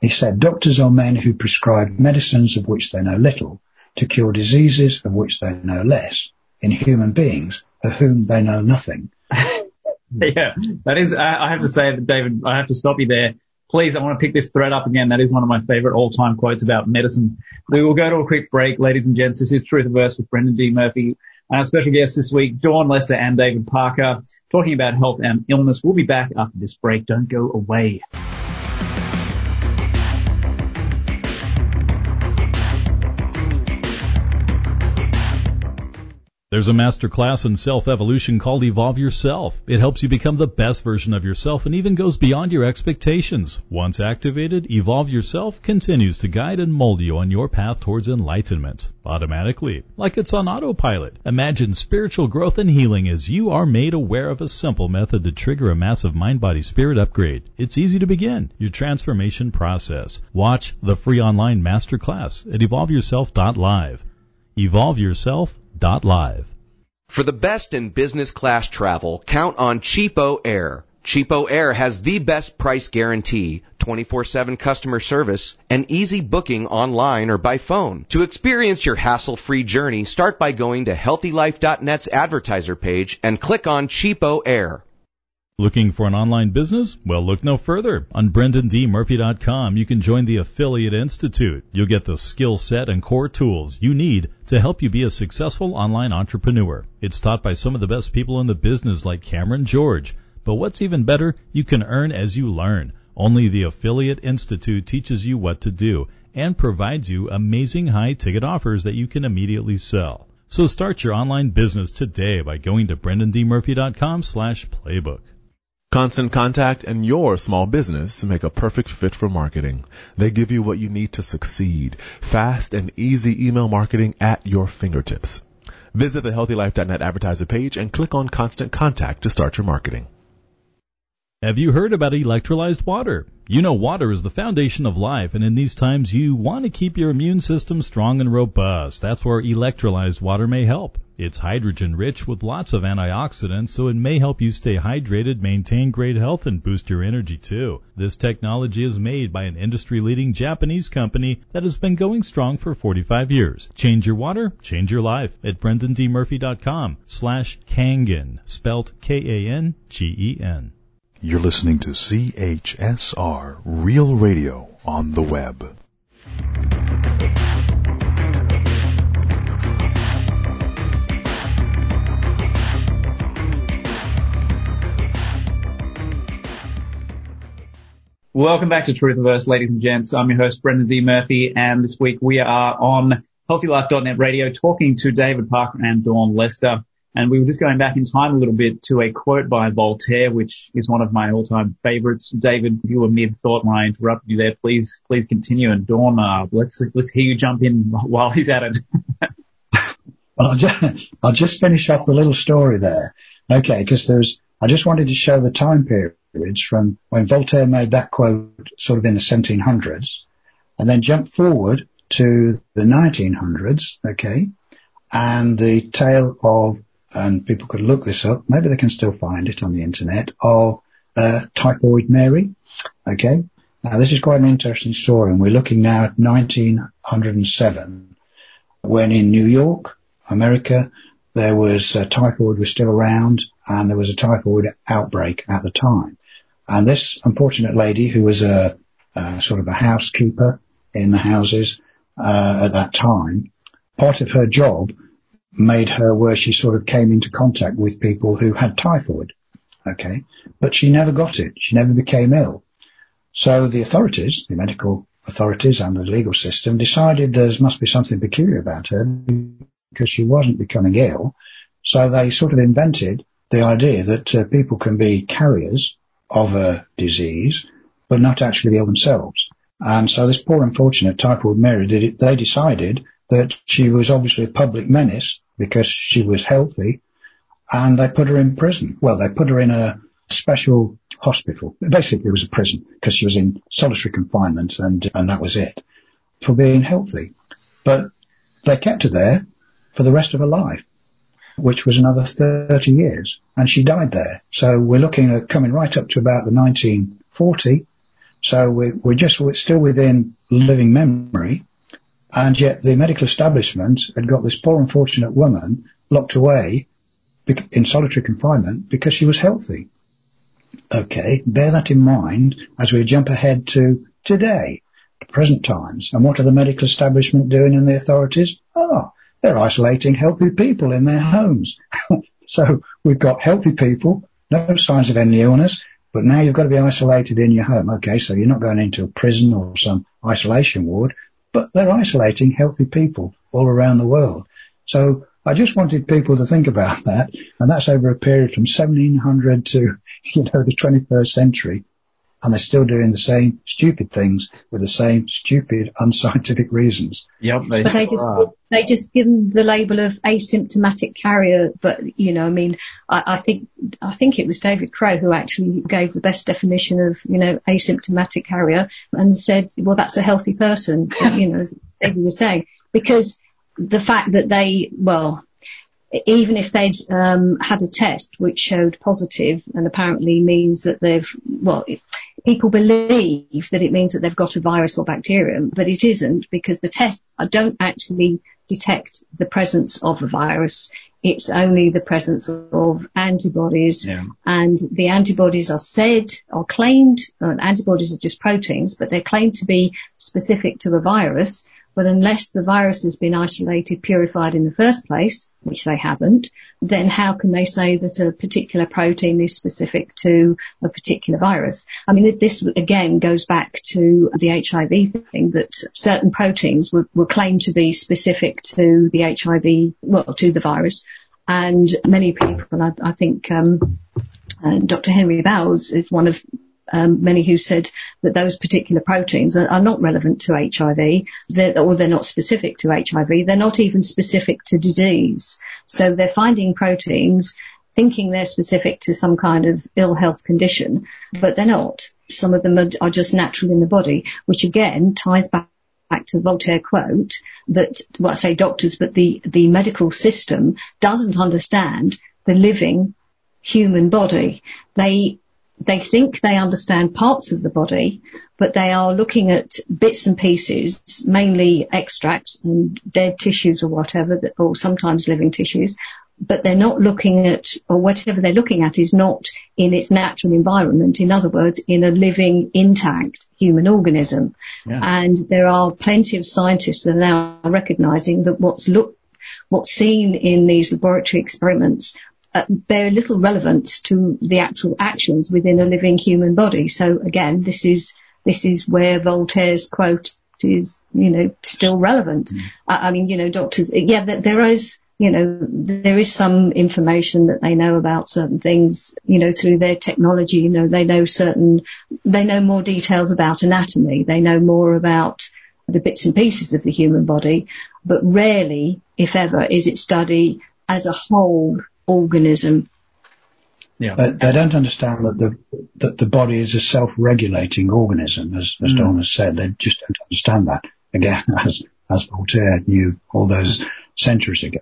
He said, doctors are men who prescribe medicines of which they know little to cure diseases of which they know less in human beings of whom they know nothing. yeah, that is, I have to say David, I have to stop you there. Please, I want to pick this thread up again. That is one of my favorite all-time quotes about medicine. We will go to a quick break, ladies and gents. This is Truthiverse with Brendan D. Murphy. Our special guests this week, Dawn Lester and David Parker, talking about health and illness. We'll be back after this break. Don't go away. There's a master class in self-evolution called Evolve Yourself. It helps you become the best version of yourself and even goes beyond your expectations. Once activated, Evolve Yourself continues to guide and mold you on your path towards enlightenment. Automatically, like it's on autopilot. Imagine spiritual growth and healing as you are made aware of a simple method to trigger a massive mind-body-spirit upgrade. It's easy to begin your transformation process. Watch the free online masterclass at evolveyourself.live. Evolve Yourself Live. For the best in business class travel, count on Cheapo Air. Cheapo Air has the best price guarantee, 24-7 customer service, and easy booking online or by phone. To experience your hassle-free journey, start by going to healthylife.net's advertiser page and click on Cheapo Air. Looking for an online business? Well, look no further. On BrendanDMurphy.com, you can join the Affiliate Institute. You'll get the skill set and core tools you need to help you be a successful online entrepreneur. It's taught by some of the best people in the business like Cameron George. But what's even better, you can earn as you learn. Only the Affiliate Institute teaches you what to do and provides you amazing high ticket offers that you can immediately sell. So start your online business today by going to brendandmurphy.com slash playbook. Constant Contact and your small business make a perfect fit for marketing. They give you what you need to succeed. Fast and easy email marketing at your fingertips. Visit the healthylife.net advertiser page and click on Constant Contact to start your marketing. Have you heard about electrolyzed water? You know water is the foundation of life, and in these times you want to keep your immune system strong and robust. That's where electrolyzed water may help. It's hydrogen rich with lots of antioxidants, so it may help you stay hydrated, maintain great health, and boost your energy too. This technology is made by an industry leading Japanese company that has been going strong for 45 years. Change your water, change your life at brendandmurphy.com slash Kangen, spelt K-A-N-G-E-N. You're listening to CHSR Real Radio on the web. Welcome back to Truthiverse, ladies and gents. I'm your host, Brendan D. Murphy, and this week we are on HealthyLife.net radio talking to David Parker and Dawn Lester. And we were just going back in time a little bit to a quote by Voltaire, which is one of my all-time favorites. David, you were mid-thought when I interrupted you there. Please, please continue. And Dawn, uh, let's, let's hear you jump in while he's at it. well, I'll just, I'll just finish off the little story there. Okay, because there's, I just wanted to show the time period from when Voltaire made that quote sort of in the 1700s and then jump forward to the 1900s, okay, and the tale of, and people could look this up, maybe they can still find it on the internet, of uh, Typhoid Mary, okay. Now this is quite an interesting story and we're looking now at 1907 when in New York, America, there was uh, typhoid was still around and there was a typhoid outbreak at the time. And this unfortunate lady who was a, a sort of a housekeeper in the houses uh, at that time, part of her job made her where she sort of came into contact with people who had typhoid. Okay. But she never got it. She never became ill. So the authorities, the medical authorities and the legal system decided there must be something peculiar about her because she wasn't becoming ill. So they sort of invented the idea that uh, people can be carriers of a disease, but not actually ill themselves. And so this poor unfortunate typhoid Mary did they decided that she was obviously a public menace because she was healthy and they put her in prison. Well, they put her in a special hospital. Basically it was a prison because she was in solitary confinement and, and that was it for being healthy. But they kept her there for the rest of her life which was another 30 years. And she died there. So we're looking at coming right up to about the 1940. So we're, we're just we're still within living memory. And yet the medical establishment had got this poor unfortunate woman locked away in solitary confinement because she was healthy. Okay, bear that in mind as we jump ahead to today, to present times. And what are the medical establishment doing and the authorities? Oh, they're isolating healthy people in their homes. so we've got healthy people, no signs of any illness, but now you've got to be isolated in your home. Okay, so you're not going into a prison or some isolation ward, but they're isolating healthy people all around the world. So I just wanted people to think about that, and that's over a period from 1700 to, you know, the 21st century and they're still doing the same stupid things with the same stupid unscientific reasons. Yep, they, but they just they just give them the label of asymptomatic carrier. But you know, I mean, I, I think I think it was David Crowe who actually gave the best definition of you know asymptomatic carrier and said, well, that's a healthy person. you know, as David was saying, because the fact that they well even if they'd um, had a test which showed positive and apparently means that they've, well, people believe that it means that they've got a virus or bacterium, but it isn't because the tests don't actually detect the presence of a virus. It's only the presence of antibodies yeah. and the antibodies are said or claimed, antibodies are just proteins, but they're claimed to be specific to a virus but unless the virus has been isolated, purified in the first place, which they haven't, then how can they say that a particular protein is specific to a particular virus? I mean, this again goes back to the HIV thing that certain proteins were, were claimed to be specific to the HIV, well, to the virus. And many people, I, I think, um, uh, Dr. Henry Bowles is one of um, many who said that those particular proteins are, are not relevant to HIV, they're, or they're not specific to HIV. They're not even specific to disease. So they're finding proteins thinking they're specific to some kind of ill health condition, but they're not. Some of them are, are just natural in the body, which again ties back to Voltaire quote that, well, I say doctors, but the, the medical system doesn't understand the living human body. They, they think they understand parts of the body, but they are looking at bits and pieces, mainly extracts and dead tissues or whatever, or sometimes living tissues, but they're not looking at, or whatever they're looking at is not in its natural environment. In other words, in a living, intact human organism. Yeah. And there are plenty of scientists that are now recognizing that what's look, what's seen in these laboratory experiments uh, bear little relevance to the actual actions within a living human body. So again, this is, this is where Voltaire's quote is, you know, still relevant. Mm. I, I mean, you know, doctors, yeah, there is, you know, there is some information that they know about certain things, you know, through their technology, you know, they know certain, they know more details about anatomy, they know more about the bits and pieces of the human body, but rarely, if ever, is it studied as a whole organism. Yeah. But they don't understand that the that the body is a self-regulating organism, as, as mm. Dawn has said. They just don't understand that. Again, as as Voltaire knew all those centuries ago.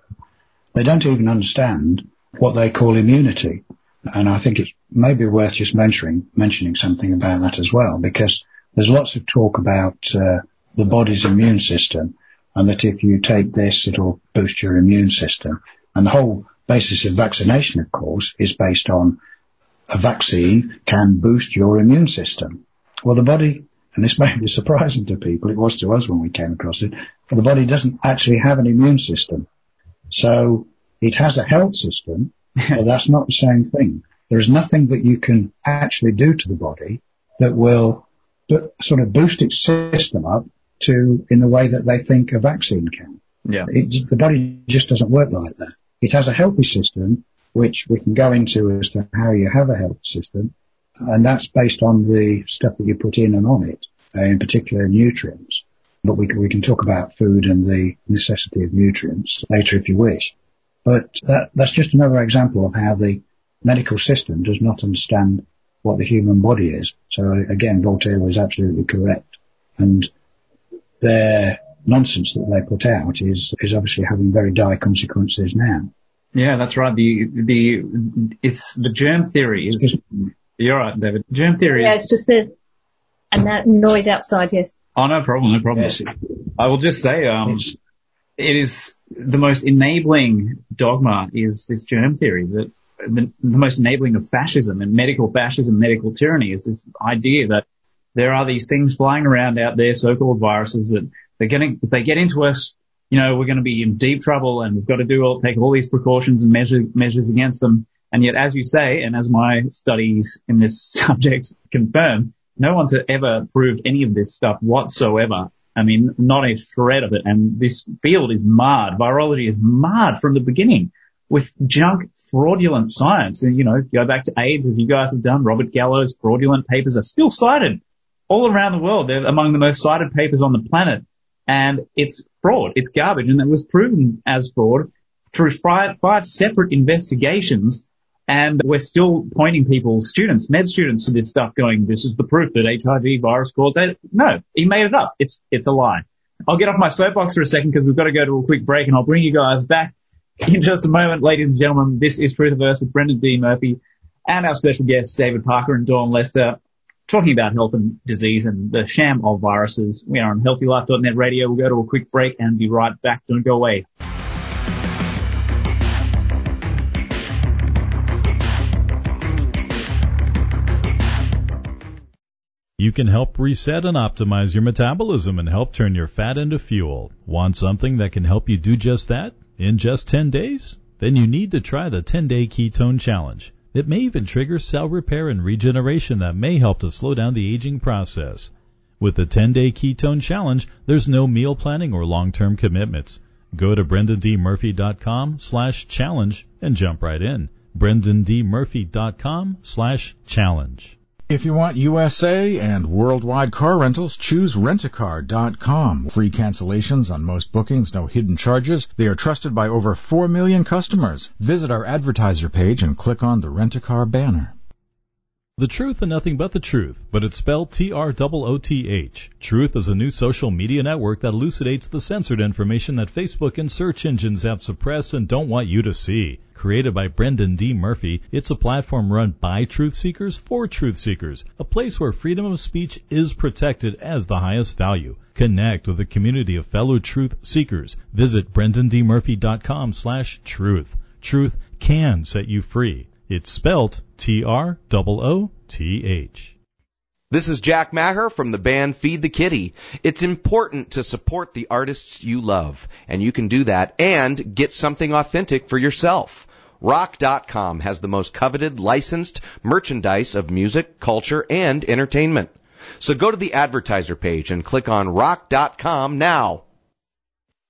They don't even understand what they call immunity. And I think it's maybe worth just mentioning, mentioning something about that as well, because there's lots of talk about uh, the body's immune system and that if you take this, it'll boost your immune system. And the whole basis of vaccination, of course, is based on a vaccine can boost your immune system. Well, the body, and this may be surprising to people, it was to us when we came across it, but the body doesn't actually have an immune system. So it has a health system, but that's not the same thing. There is nothing that you can actually do to the body that will sort of boost its system up to in the way that they think a vaccine can. Yeah. It, the body just doesn't work like that. It has a healthy system, which we can go into as to how you have a health system, and that's based on the stuff that you put in and on it, uh, in particular nutrients but we can, we can talk about food and the necessity of nutrients later if you wish. But that, that's just another example of how the medical system does not understand what the human body is. So again, Voltaire was absolutely correct. And their nonsense that they put out is, is obviously having very dire consequences now. Yeah, that's right. The, the, it's the germ theory is, you're right, David. Germ theory. Yeah, it's just the, and that noise outside, yes. Oh, no problem, no problem. Yes. I will just say, um, it is the most enabling dogma is this germ theory that the, the most enabling of fascism and medical fascism, medical tyranny is this idea that there are these things flying around out there, so-called viruses that they're getting, if they get into us, you know, we're going to be in deep trouble and we've got to do all, take all these precautions and measure, measures against them. And yet, as you say, and as my studies in this subject confirm, no one's ever proved any of this stuff whatsoever. I mean, not a shred of it. And this field is marred. Virology is marred from the beginning with junk fraudulent science. And, you know, go back to AIDS as you guys have done. Robert Gallo's fraudulent papers are still cited all around the world. They're among the most cited papers on the planet. And it's fraud. It's garbage. And it was proven as fraud through five, five separate investigations and we're still pointing people, students, med students to this stuff going, this is the proof that HIV virus caused it. No, he made it up. It's, it's a lie. I'll get off my soapbox for a second because we've got to go to a quick break and I'll bring you guys back in just a moment. Ladies and gentlemen, this is Truthiverse with Brendan D. Murphy and our special guests, David Parker and Dawn Lester, talking about health and disease and the sham of viruses. We are on healthylife.net radio. We'll go to a quick break and be right back. Don't go away. You can help reset and optimize your metabolism and help turn your fat into fuel. Want something that can help you do just that in just 10 days? Then you need to try the 10 day ketone challenge. It may even trigger cell repair and regeneration that may help to slow down the aging process. With the 10 day ketone challenge, there's no meal planning or long term commitments. Go to brendandmurphy.com slash challenge and jump right in. brendandmurphy.com slash challenge. If you want USA and worldwide car rentals, choose rentacar.com. Free cancellations on most bookings, no hidden charges. They are trusted by over 4 million customers. Visit our advertiser page and click on the Rent-A-Car banner. The truth and nothing but the truth, but it's spelled T-R-O-O-T-H. Truth is a new social media network that elucidates the censored information that Facebook and search engines have suppressed and don't want you to see. Created by Brendan D. Murphy, it's a platform run by truth seekers for truth seekers, a place where freedom of speech is protected as the highest value. Connect with a community of fellow truth seekers. Visit brendandmurphy.com slash truth. Truth can set you free. It's spelt T-R-O-O-T-H. This is Jack Maher from the band Feed the Kitty. It's important to support the artists you love, and you can do that and get something authentic for yourself. Rock.com has the most coveted licensed merchandise of music, culture, and entertainment. So go to the advertiser page and click on rock.com now.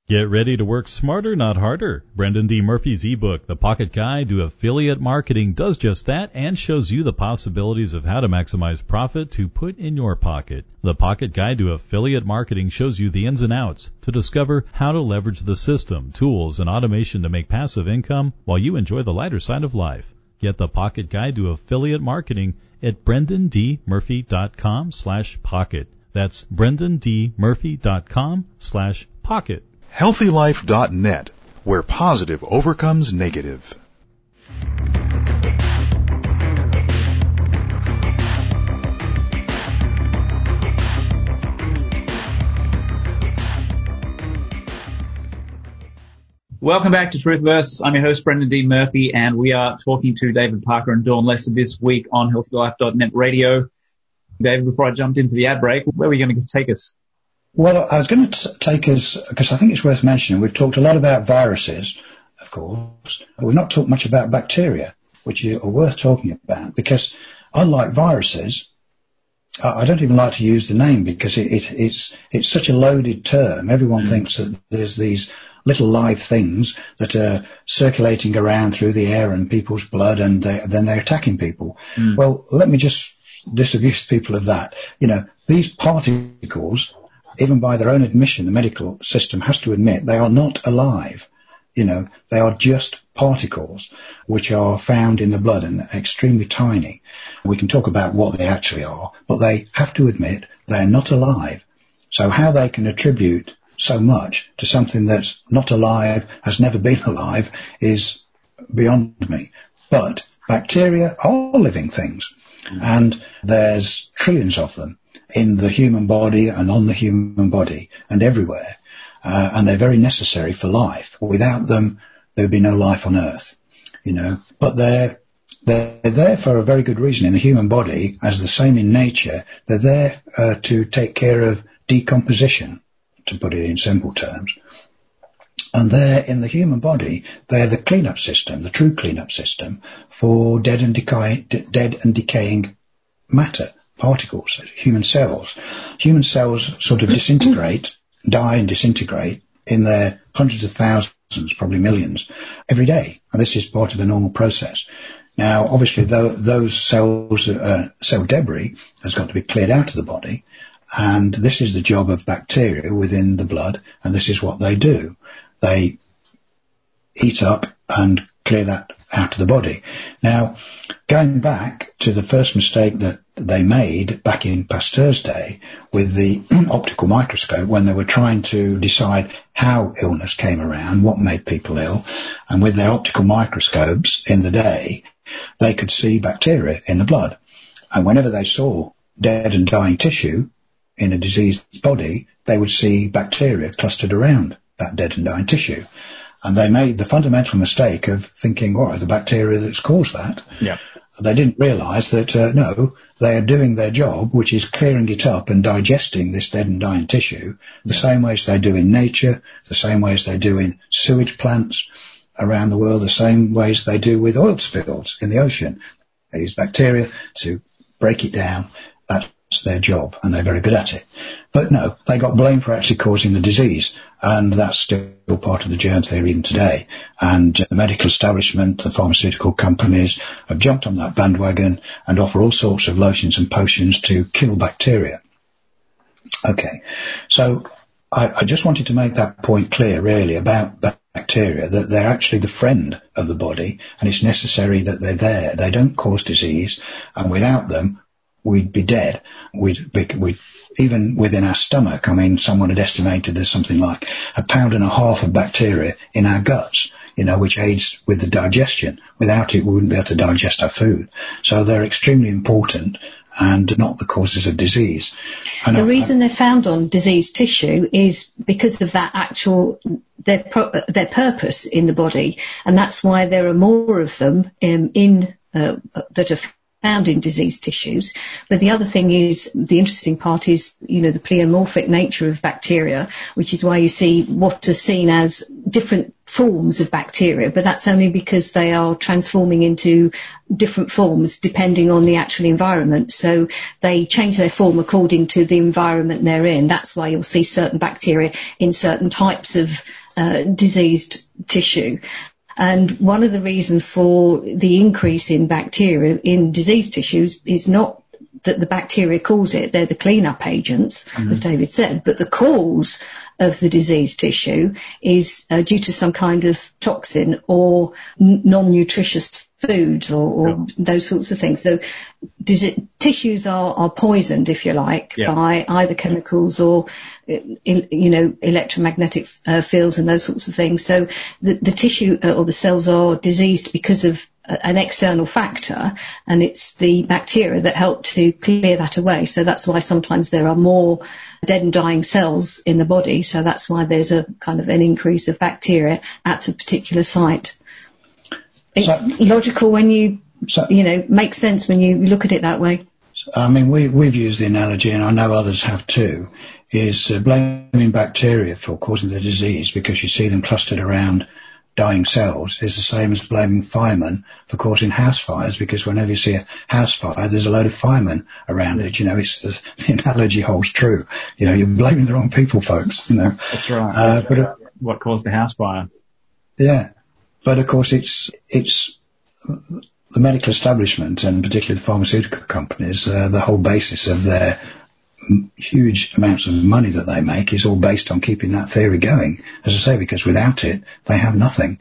Get ready to work smarter, not harder. Brendan D. Murphy's ebook, The Pocket Guide to Affiliate Marketing, does just that and shows you the possibilities of how to maximize profit to put in your pocket. The Pocket Guide to Affiliate Marketing shows you the ins and outs to discover how to leverage the system, tools, and automation to make passive income while you enjoy the lighter side of life. Get the Pocket Guide to Affiliate Marketing at brendandmurphy.com slash pocket. That's brendandmurphy.com slash pocket. HealthyLife.net, where positive overcomes negative. Welcome back to Truthiverse. I'm your host, Brendan D. Murphy, and we are talking to David Parker and Dawn Lester this week on HealthyLife.net radio. David, before I jumped into the ad break, where are we going to take us? Well, I was going to take us, because I think it's worth mentioning, we've talked a lot about viruses, of course, but we've not talked much about bacteria, which are worth talking about, because unlike viruses, I don't even like to use the name because it, it, it's it's such a loaded term. Everyone mm. thinks that there's these little live things that are circulating around through the air and people's blood, and they, then they're attacking people. Mm. Well, let me just disabuse people of that. You know, these particles even by their own admission, the medical system has to admit they are not alive. You know, they are just particles which are found in the blood and extremely tiny. We can talk about what they actually are, but they have to admit they're not alive. So how they can attribute so much to something that's not alive, has never been alive, is beyond me. But bacteria are living things and there's trillions of them in the human body and on the human body and everywhere. Uh, and they're very necessary for life. Without them, there would be no life on earth, you know, but they're, they're there for a very good reason. In the human body, as the same in nature, they're there uh, to take care of decomposition, to put it in simple terms. And they're in the human body, they're the cleanup system, the true cleanup system for dead and decay, dead and decaying matter particles, human cells. Human cells sort of disintegrate, die and disintegrate in their hundreds of thousands, probably millions, every day. And this is part of the normal process. Now, obviously, those cells, uh, cell debris has got to be cleared out of the body. And this is the job of bacteria within the blood. And this is what they do. They eat up and clear that out of the body. Now, going back to the first mistake that they made back in Pasteur's day with the optical microscope when they were trying to decide how illness came around, what made people ill, and with their optical microscopes in the day, they could see bacteria in the blood. And whenever they saw dead and dying tissue in a diseased body, they would see bacteria clustered around that dead and dying tissue. And they made the fundamental mistake of thinking, oh, the bacteria that's caused that. Yeah. They didn't realise that, uh, no, they are doing their job, which is clearing it up and digesting this dead and dying tissue, the yeah. same way as they do in nature, the same way as they do in sewage plants around the world, the same ways they do with oil spills in the ocean. They use bacteria to break it down. That's their job, and they're very good at it. But no, they got blamed for actually causing the disease, and that's still part of the germ theory even today. And uh, the medical establishment, the pharmaceutical companies have jumped on that bandwagon and offer all sorts of lotions and potions to kill bacteria. Okay, so I, I just wanted to make that point clear really about bacteria that they're actually the friend of the body and it's necessary that they're there. They don't cause disease and without them we'd be dead. We'd, we'd, even within our stomach, I mean, someone had estimated there's something like a pound and a half of bacteria in our guts, you know, which aids with the digestion. Without it, we wouldn't be able to digest our food. So they're extremely important and not the causes of disease. And the I, reason they're found on diseased tissue is because of that actual their their purpose in the body, and that's why there are more of them um, in uh, that are found in diseased tissues. But the other thing is, the interesting part is, you know, the pleomorphic nature of bacteria, which is why you see what are seen as different forms of bacteria, but that's only because they are transforming into different forms depending on the actual environment. So they change their form according to the environment they're in. That's why you'll see certain bacteria in certain types of uh, diseased tissue. And one of the reasons for the increase in bacteria in disease tissues is not that the bacteria cause it, they're the cleanup agents, mm-hmm. as David said, but the cause of the disease tissue is uh, due to some kind of toxin or n- non-nutritious foods or, or yeah. those sorts of things. So it, tissues are, are poisoned, if you like, yeah. by either chemicals or, you know, electromagnetic uh, fields and those sorts of things. So the, the tissue uh, or the cells are diseased because of an external factor and it's the bacteria that help to clear that away. So that's why sometimes there are more dead and dying cells in the body. So that's why there's a kind of an increase of bacteria at a particular site. It's so, logical when you, so, you know, makes sense when you look at it that way. I mean, we, we've used the analogy, and I know others have too, is uh, blaming bacteria for causing the disease because you see them clustered around dying cells is the same as blaming firemen for causing house fires because whenever you see a house fire, there's a load of firemen around it. You know, it's the, the analogy holds true. You know, you're blaming the wrong people, folks. You know, that's right. Uh, but uh, what caused the house fire? Yeah, but of course, it's it's the medical establishment and particularly the pharmaceutical companies. Uh, the whole basis of their huge amounts of money that they make is all based on keeping that theory going. As I say, because without it, they have nothing.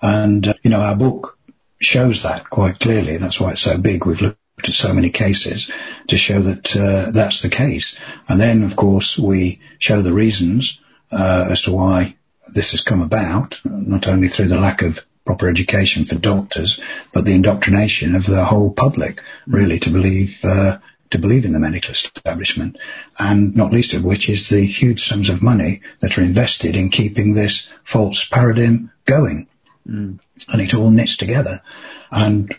And, uh, you know, our book shows that quite clearly. That's why it's so big. We've looked at so many cases to show that uh, that's the case. And then, of course, we show the reasons uh, as to why this has come about, not only through the lack of proper education for doctors, but the indoctrination of the whole public, really, to believe uh, to believe in the medical establishment, and not least of which is the huge sums of money that are invested in keeping this false paradigm going. Mm. And it all knits together. And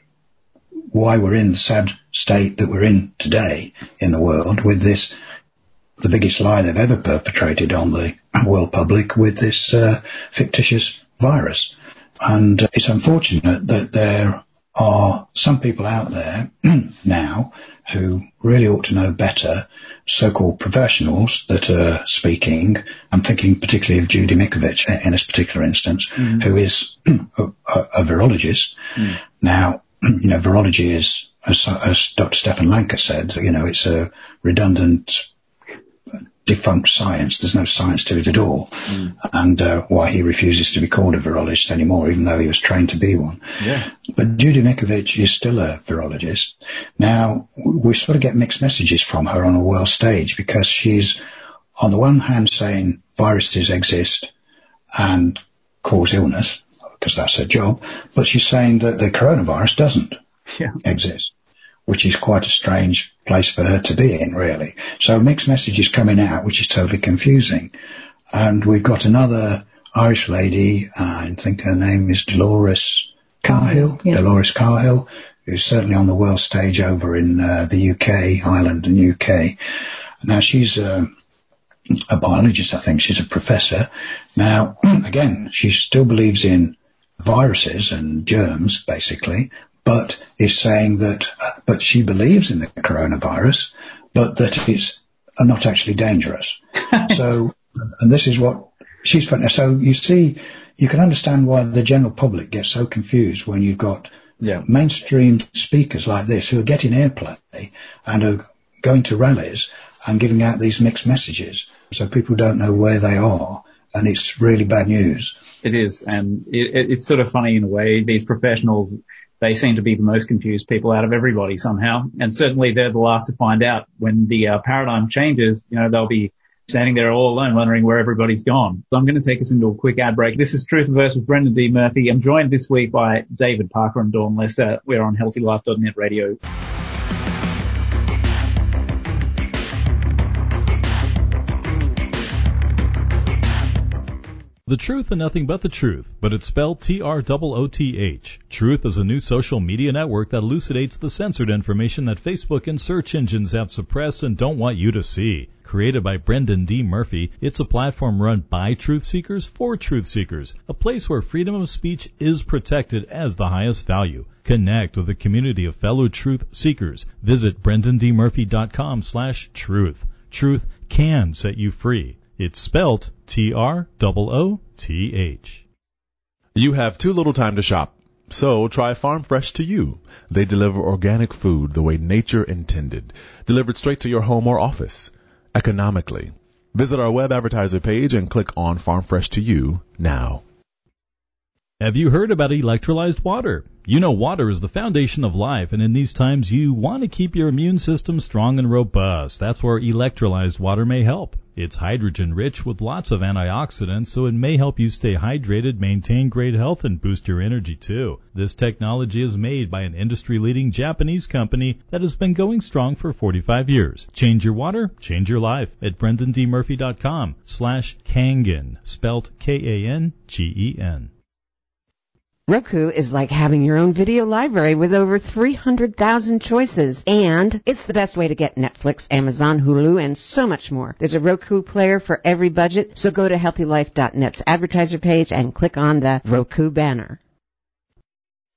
why we're in the sad state that we're in today in the world with this, the biggest lie they've ever perpetrated on the world public with this uh, fictitious virus. And it's unfortunate that there are some people out there now who really ought to know better, so-called professionals that are speaking. I'm thinking particularly of Judy Mikovits in this particular instance, mm-hmm. who is a, a virologist. Mm. Now, you know, virology is, as, as Dr. Stefan Lanka said, you know, it's a redundant defunct science. There's no science to it at all. Mm. And uh, why he refuses to be called a virologist anymore, even though he was trained to be one. Yeah. But Judy Mikovits is still a virologist. Now, we sort of get mixed messages from her on a world stage because she's on the one hand saying viruses exist and cause illness, because that's her job, but she's saying that the coronavirus doesn't yeah. exist which is quite a strange place for her to be in, really. So mixed messages coming out, which is totally confusing. And we've got another Irish lady, uh, I think her name is Dolores Cahill, yeah. Dolores Cahill, who's certainly on the world stage over in uh, the UK, Ireland and UK. Now she's a, a biologist, I think. She's a professor. Now, again, she still believes in viruses and germs, basically, but is saying that, uh, but she believes in the coronavirus, but that it's not actually dangerous. so, and this is what she's putting. So you see, you can understand why the general public gets so confused when you've got yeah. mainstream speakers like this who are getting airplay and are going to rallies and giving out these mixed messages. So people don't know where they are and it's really bad news. It is, and it, it's sort of funny in a way. These professionals, they seem to be the most confused people out of everybody somehow, and certainly they're the last to find out when the uh, paradigm changes. You know, they'll be standing there all alone wondering where everybody's gone. So I'm going to take us into a quick ad break. This is Truthiverse with Brendan D. Murphy. I'm joined this week by David Parker and Dawn Lester. We're on HealthyLife.net radio. The truth and nothing but the truth, but it's spelled T-R-O-O-T-H. Truth is a new social media network that elucidates the censored information that Facebook and search engines have suppressed and don't want you to see. Created by Brendan D. Murphy, it's a platform run by truth seekers for truth seekers, a place where freedom of speech is protected as the highest value. Connect with a community of fellow truth seekers. Visit brendandmurphy.com slash truth. Truth can set you free. It's spelt T-R-O-O-T-H. You have too little time to shop. So try Farm Fresh to you. They deliver organic food the way nature intended, delivered straight to your home or office, economically. Visit our web advertiser page and click on Farm Fresh to you now. Have you heard about electrolyzed water? You know water is the foundation of life, and in these times you want to keep your immune system strong and robust. That's where electrolyzed water may help. It's hydrogen rich with lots of antioxidants, so it may help you stay hydrated, maintain great health, and boost your energy too. This technology is made by an industry leading Japanese company that has been going strong for 45 years. Change your water, change your life at brendandmurphy.com slash Kangen, spelt K-A-N-G-E-N. Roku is like having your own video library with over 300,000 choices. And it's the best way to get Netflix, Amazon, Hulu, and so much more. There's a Roku player for every budget, so go to healthylife.net's advertiser page and click on the Roku banner.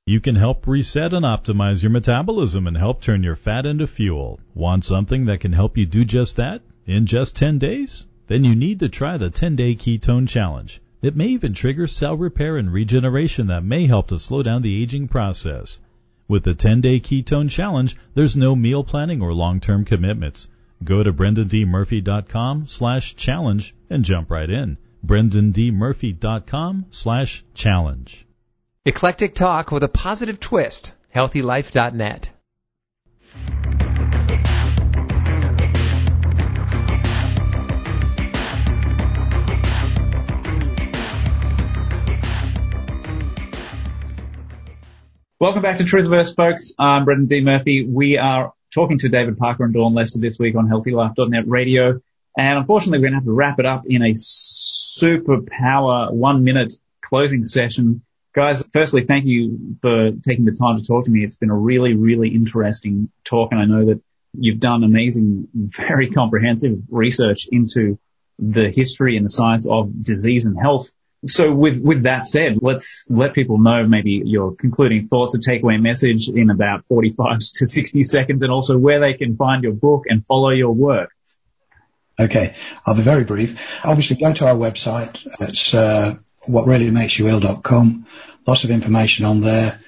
You can help reset and optimize your metabolism and help turn your fat into fuel. Want something that can help you do just that in just 10 days? Then you need to try the 10 day ketone challenge. It may even trigger cell repair and regeneration that may help to slow down the aging process. With the 10-day ketone challenge, there's no meal planning or long-term commitments. Go to brendandmurphy.com slash challenge and jump right in. brendandmurphy.com slash challenge. Eclectic talk with a positive twist. HealthyLife.net. Welcome back to Truthiverse, folks. I'm Brendan D. Murphy. We are talking to David Parker and Dawn Lester this week on HealthyLife.net radio. And unfortunately, we're going to have to wrap it up in a superpower one minute closing session. Guys, firstly, thank you for taking the time to talk to me. It's been a really, really interesting talk. And I know that you've done amazing, very comprehensive research into the history and the science of disease and health. So with, with that said, let's let people know maybe your concluding thoughts, a takeaway message in about 45 to 60 seconds and also where they can find your book and follow your work. Okay, I'll be very brief. Obviously, go to our website. It's uh, whatreallymakesyouyouill.com. Lots of information on there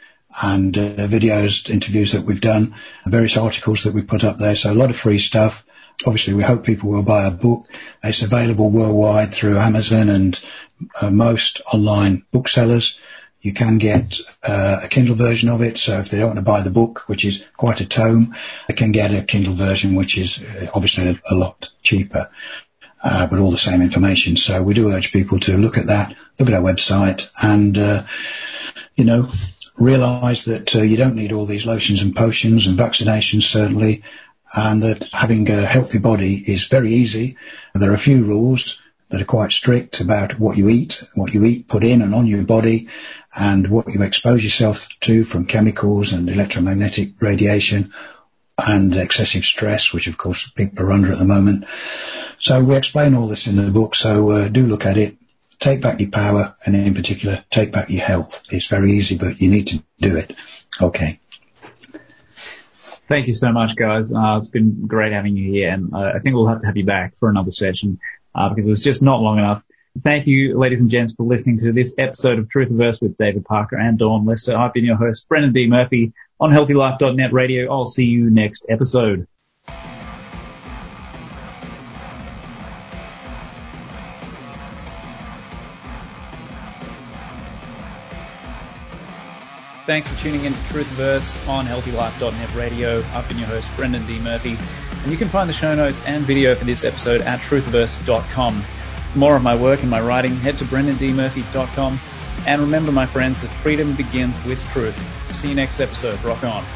and uh, videos, interviews that we've done, various articles that we put up there. So a lot of free stuff. Obviously, we hope people will buy a book. It's available worldwide through Amazon and uh, most online booksellers. You can get uh, a Kindle version of it. So if they don't want to buy the book, which is quite a tome, they can get a Kindle version, which is uh, obviously a, lot cheaper, uh, but all the same information. So we do urge people to look at that, look at our website, and uh, you know realize that uh, you don't need all these lotions and potions and vaccinations certainly, and that having a healthy body is very easy. There are a few rules that are quite strict about what you eat, what you eat, put in and on your body, and what you expose yourself to from chemicals and electromagnetic radiation and excessive stress, which of course people are under at the moment. So we explain all this in the book, so uh, do look at it. Take back your power, and in particular, take back your health. It's very easy, but you need to do it. Okay. Thank you so much, guys. Uh, it's been great having you here, and uh, I think we'll have to have you back for another session uh, because it was just not long enough. Thank you, ladies and gents, for listening to this episode of Truthiverse with David Parker and Dawn Lester. I've been your host, Brendan D. Murphy on HealthyLife.net radio. I'll see you next episode. Thanks for tuning in to Truthiverse on HealthyLife.net radio. I've been your host, Brendan D. Murphy, and you can find the show notes and video for this episode at truthverse.com. For more of my work and my writing, head to brendandmurphy.com. And remember, my friends, that freedom begins with truth. See you next episode. Rock on.